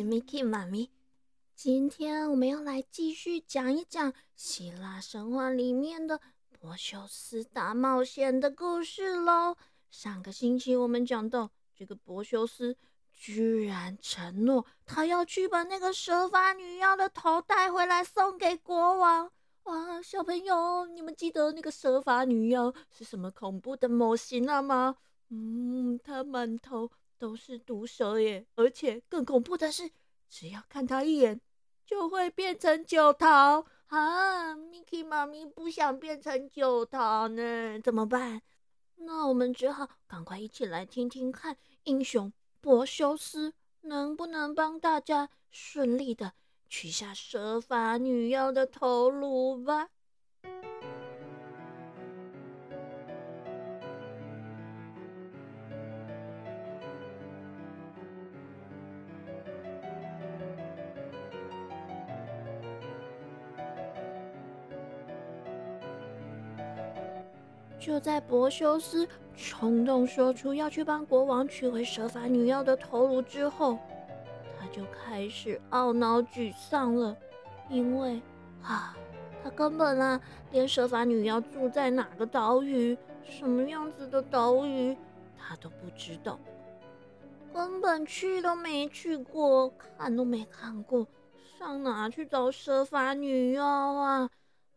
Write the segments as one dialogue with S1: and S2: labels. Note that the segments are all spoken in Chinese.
S1: 是 Mickey 妈咪。今天我们要来继续讲一讲希腊神话里面的柏修斯大冒险的故事喽。上个星期我们讲到，这个柏修斯居然承诺他要去把那个蛇发女妖的头带回来送给国王。哇，小朋友，你们记得那个蛇发女妖是什么恐怖的模型了吗？嗯，她满头都是毒蛇耶，而且更恐怖的是，只要看它一眼，就会变成九桃啊！Miki 妈咪不想变成九桃呢，怎么办？那我们只好赶快一起来听听看，英雄柏修斯能不能帮大家顺利的。取下蛇发女妖的头颅吧。就在柏修斯冲动说出要去帮国王取回蛇发女妖的头颅之后。他就开始懊恼沮丧了，因为啊，他根本啊，连蛇发女妖住在哪个岛屿、什么样子的岛屿，他都不知道，根本去都没去过，看都没看过，上哪去找蛇发女妖啊？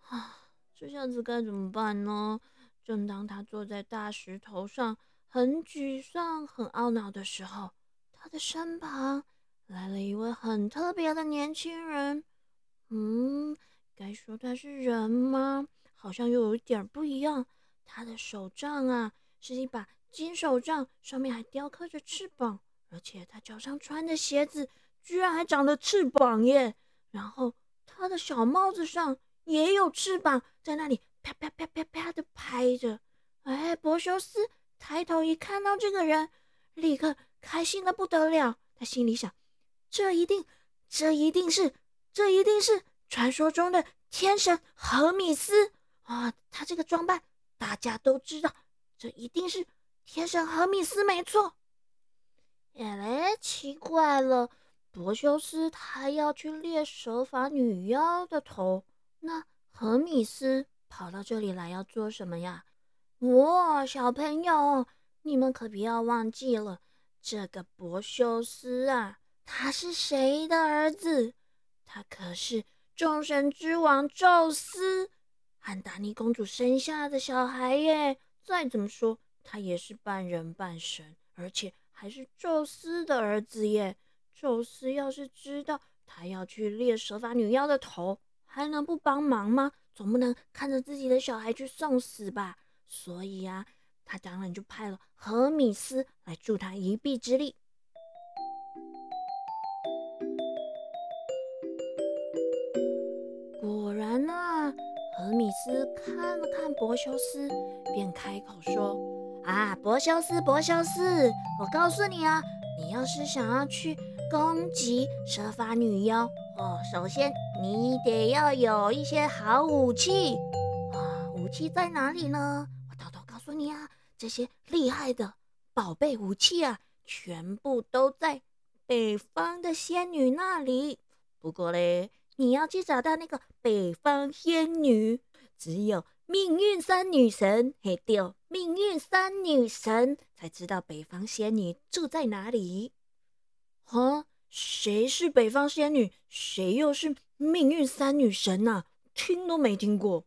S1: 啊，这下子该怎么办呢？正当他坐在大石头上，很沮丧、很懊恼的时候，他的身旁。来了一位很特别的年轻人，嗯，该说他是人吗？好像又有一点不一样。他的手杖啊，是一把金手杖，上面还雕刻着翅膀，而且他脚上穿的鞋子居然还长了翅膀耶！然后他的小帽子上也有翅膀，在那里啪啪啪啪啪的拍着。哎，柏修斯抬头一看到这个人，立刻开心的不得了。他心里想。这一定，这一定是，这一定是传说中的天神荷米斯啊！他这个装扮，大家都知道，这一定是天神荷米斯，没错。哎，奇怪了，柏修斯他要去猎蛇法女妖的头，那荷米斯跑到这里来要做什么呀？哇，小朋友，你们可不要忘记了，这个柏修斯啊！他是谁的儿子？他可是众神之王宙斯和达尼公主生下的小孩耶！再怎么说，他也是半人半神，而且还是宙斯的儿子耶！宙斯要是知道他要去猎蛇发女妖的头，还能不帮忙吗？总不能看着自己的小孩去送死吧？所以啊，他当然就派了荷米斯来助他一臂之力。果然啊荷米斯看了看柏修斯，便开口说：“啊，柏修斯，柏修斯，我告诉你啊，你要是想要去攻击蛇发女妖哦，首先你得要有一些好武器啊。武器在哪里呢？我偷偷告诉你啊，这些厉害的宝贝武器啊，全部都在北方的仙女那里。不过嘞。”你要去找到那个北方仙女，只有命运三女神，嘿，丢，命运三女神才知道北方仙女住在哪里。啊，谁是北方仙女？谁又是命运三女神呐？听都没听过。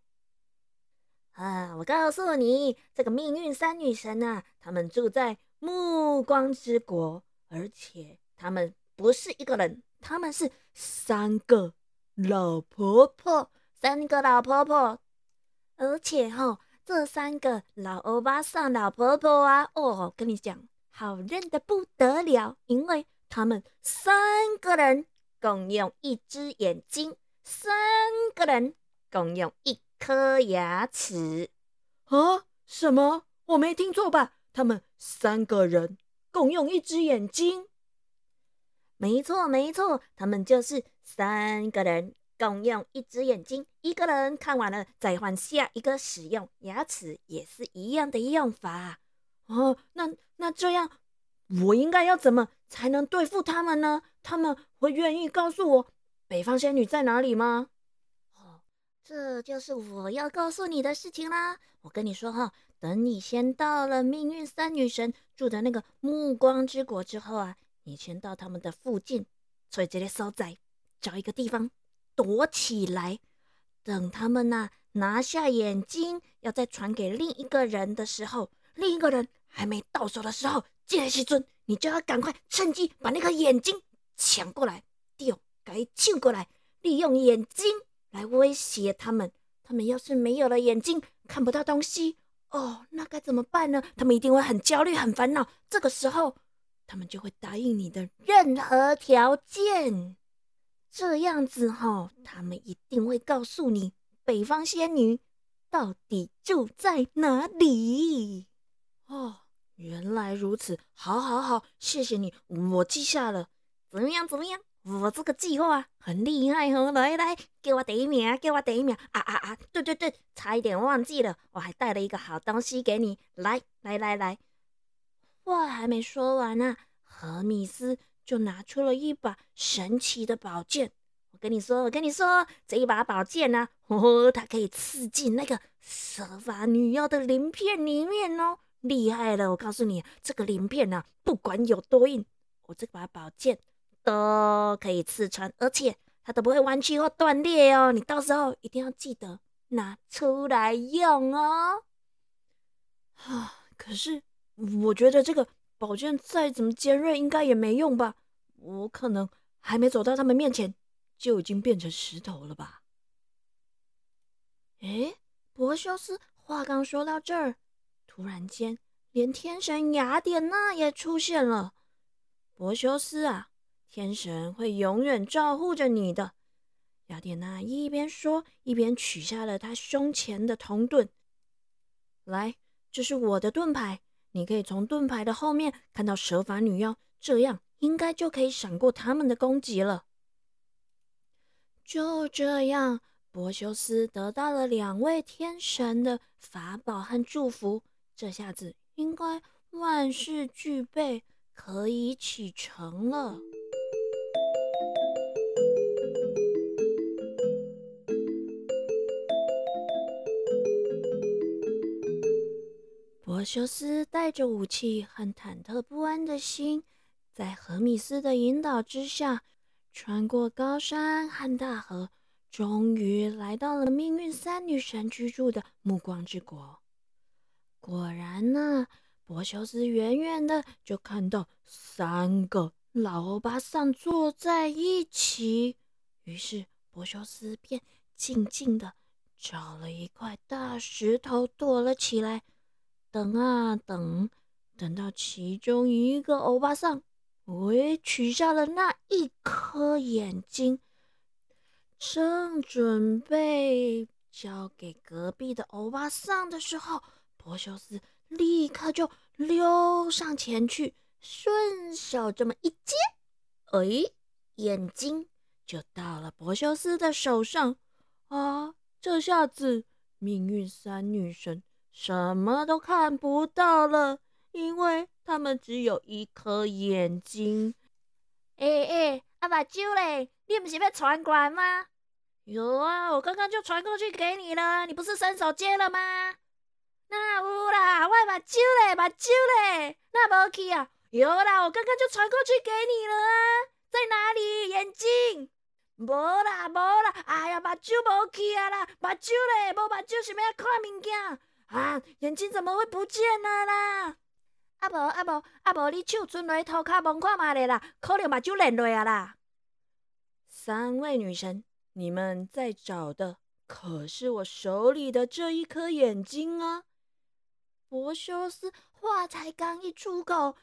S1: 啊，我告诉你，这个命运三女神呐，她们住在暮光之国，而且她们不是一个人，她们是三个。老婆婆，三个老婆婆，而且哈，这三个老欧巴桑老婆婆啊，哦，跟你讲，好认的不得了，因为他们三个人共用一只眼睛，三个人共用一颗牙齿。啊？什么？我没听错吧？他们三个人共用一只眼睛？没错，没错，他们就是三个人共用一只眼睛，一个人看完了再换下一个使用。牙齿也是一样的用法。哦，那那这样，我应该要怎么才能对付他们呢？他们会愿意告诉我北方仙女在哪里吗？
S2: 哦，这就是我要告诉你的事情啦。我跟你说哈，等你先到了命运三女神住的那个暮光之国之后啊，你先到他们的附近，所以这里所在，找一个地方躲起来，等他们呐拿下眼睛，要再传给另一个人的时候，另一个人还没到手的时候。杰西尊，你就要赶快趁机把那个眼睛抢过来，丢，该救过来，利用眼睛来威胁他们。他们要是没有了眼睛，看不到东西，哦，那该怎么办呢？他们一定会很焦虑、很烦恼。这个时候，他们就会答应你的任何条件。这样子哈，他们一定会告诉你北方仙女到底住在哪里。
S1: 哦。原来如此，好，好，好，谢谢你，我记下了。
S2: 怎么样，怎么样？我这个计划很厉害哦！来来，给我第一名，给我第一名！啊啊啊！对对对，差一点忘记了，我还带了一个好东西给你。来来来来，
S1: 话还没说完呢，荷米斯就拿出了一把神奇的宝剑。
S2: 我跟你说，我跟你说，这一把宝剑呢，哦，它可以刺进那个蛇发女妖的鳞片里面哦。厉害了！我告诉你，这个鳞片呢，不管有多硬，我这把宝剑都可以刺穿，而且它都不会弯曲或断裂哦。你到时候一定要记得拿出来用哦。
S1: 啊，可是我觉得这个宝剑再怎么尖锐，应该也没用吧？我可能还没走到他们面前，就已经变成石头了吧？诶，博修斯话刚说到这儿。突然间，连天神雅典娜也出现了。柏修斯啊，天神会永远照护着你的。雅典娜一边说，一边取下了他胸前的铜盾。来，这是我的盾牌，你可以从盾牌的后面看到蛇法女妖，这样应该就可以闪过他们的攻击了。就这样，柏修斯得到了两位天神的法宝和祝福。这下子应该万事俱备，可以启程了。柏修斯带着武器和忐忑不安的心，在荷米斯的引导之下，穿过高山和大河，终于来到了命运三女神居住的暮光之国。果然呢，柏修斯远远的就看到三个老欧巴桑坐在一起，于是柏修斯便静静的找了一块大石头躲了起来。等啊等，等到其中一个欧巴桑喂取下了那一颗眼睛，正准备交给隔壁的欧巴桑的时候。柏修斯立刻就溜上前去，顺手这么一接，哎，眼睛就到了柏修斯的手上。啊，这下子命运三女神什么都看不到了，因为他们只有一颗眼睛。
S2: 哎哎，阿把酒嘞，你不是要传过来吗？
S1: 有啊，我刚刚就传过去给你了，你不是伸手接了吗？
S2: 那有啦，我目睭咧，目睭咧，那无去啊？有啦，我刚刚就传过去给你了啊，在哪里？眼睛？无啦，无啦，哎呀，目睭无去啊啦，目睭咧，无目睭是要看物件啊？眼睛怎么会不见了啦？啊无啊无啊无，你手伸来涂骹摸看嘛咧啦，可能目睭烂落啊啦。
S1: 三位女神，你们在找的可是我手里的这一颗眼睛啊？
S2: 柏修斯话才刚一出口，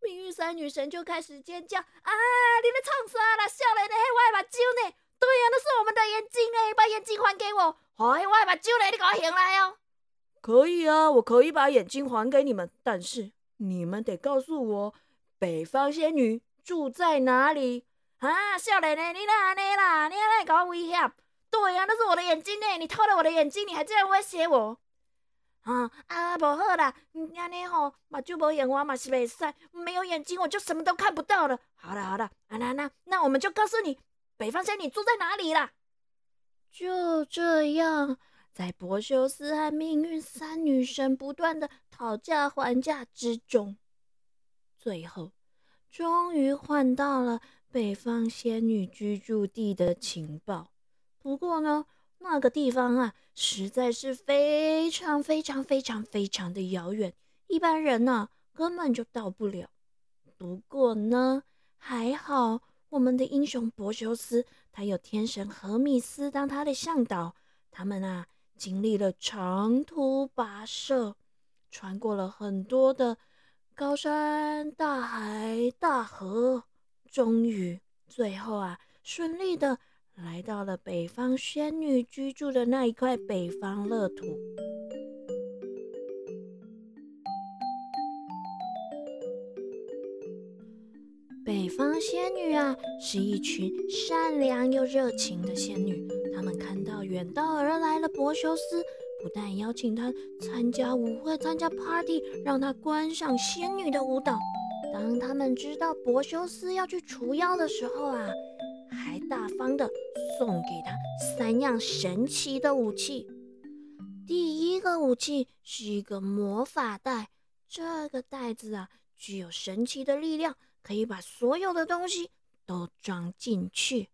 S2: 命运三女神就开始尖叫：“啊！你在唱啥啦？笑人的黑我目睭呢？对呀，那是我们的眼睛呢！把眼睛还给我！哎，我目睭呢？你给我醒来哦！”
S1: 可以啊，我可以把眼睛还给你们，但是你们得告诉我北方仙女住在哪里
S2: 啊！笑人呢？你哪安尼啦？你哪来搞我威胁？对呀，那是我的眼睛呢！你偷了我的眼睛，你还这样威胁我？啊啊，不好啦，安尼吼，目睭无眼花嘛是袂使，没有眼睛我就什么都看不到了。好了好了，啊那那那我们就告诉你，北方仙女住在哪里啦。
S1: 就这样，在柏修斯和命运三女神不断的讨价还价之中，最后终于换到了北方仙女居住地的情报。不过呢。那个地方啊，实在是非常非常非常非常的遥远，一般人呢根本就到不了。不过呢，还好我们的英雄柏修斯，他有天神荷米斯当他的向导，他们啊经历了长途跋涉，穿过了很多的高山、大海、大河，终于最后啊顺利的。来到了北方仙女居住的那一块北方乐土。北方仙女啊，是一群善良又热情的仙女。她们看到远道而来的柏修斯，不但邀请他参加舞会、参加 party，让他观赏仙女的舞蹈。当他们知道柏修斯要去除妖的时候啊，还大方的送给他三样神奇的武器。第一个武器是一个魔法袋，这个袋子啊具有神奇的力量，可以把所有的东西都装进去。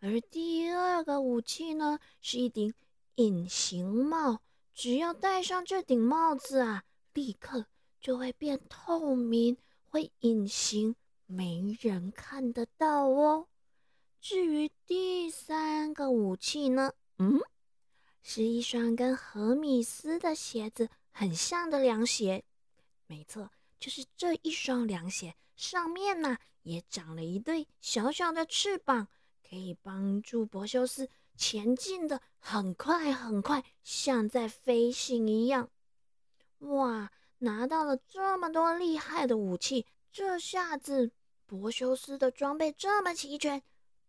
S1: 而第二个武器呢，是一顶隐形帽，只要戴上这顶帽子啊，立刻就会变透明，会隐形，没人看得到哦。至于第三个武器呢？嗯，是一双跟荷米斯的鞋子很像的凉鞋。没错，就是这一双凉鞋，上面呢也长了一对小小的翅膀，可以帮助柏修斯前进的很快很快，像在飞行一样。哇，拿到了这么多厉害的武器，这下子柏修斯的装备这么齐全。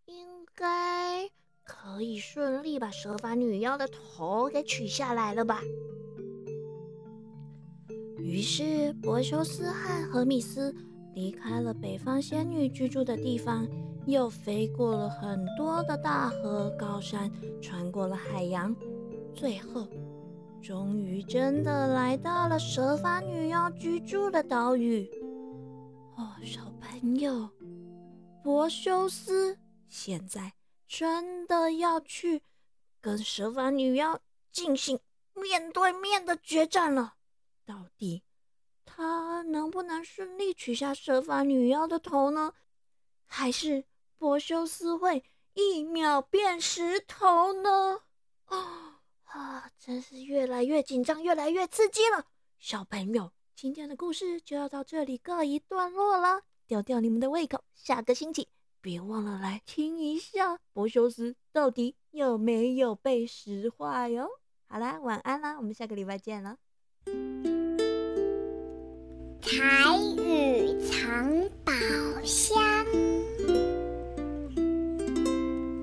S1: 应该可以顺利把蛇发女妖的头给取下来了吧？于是，柏修斯和荷米斯离开了北方仙女居住的地方，又飞过了很多的大河、高山，穿过了海洋，最后，终于真的来到了蛇发女妖居住的岛屿。哦，小朋友，柏修斯。现在真的要去跟蛇发女妖进行面对面的决战了。到底他能不能顺利取下蛇发女妖的头呢？还是柏修斯会一秒变石头呢？啊 啊！真是越来越紧张，越来越刺激了。小朋友，今天的故事就要到这里告一段落了，吊吊你们的胃口，下个星期。别忘了来听一下柏修斯到底有没有被石化哟。好啦，晚安啦，我们下个礼拜见了。
S3: 台语藏宝箱。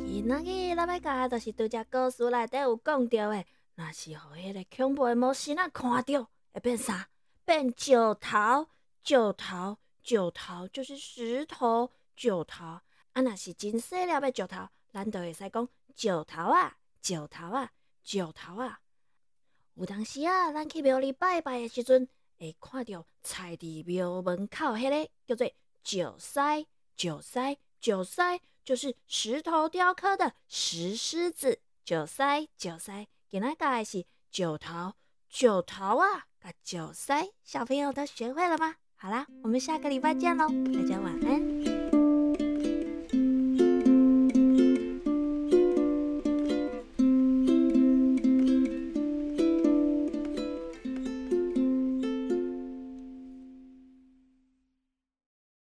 S1: 今仔日咱要教就是拄只故事内底有讲到的，若是互迄个恐怖的魔神仔看到，会变啥？变九头，九头，九头就是石头。石头，啊，若是真细粒的石头，咱就会使讲石头啊，石头啊，石头啊。有当时啊，咱去庙里拜拜的时阵，会看到菜伫庙门口迄个叫做石狮，石狮，石狮就是石头雕刻的石狮子。石狮，石狮，今仔教的是石头，石头啊，甲石狮，小朋友都学会了吗？好啦，我们下个礼拜见喽，大家晚安。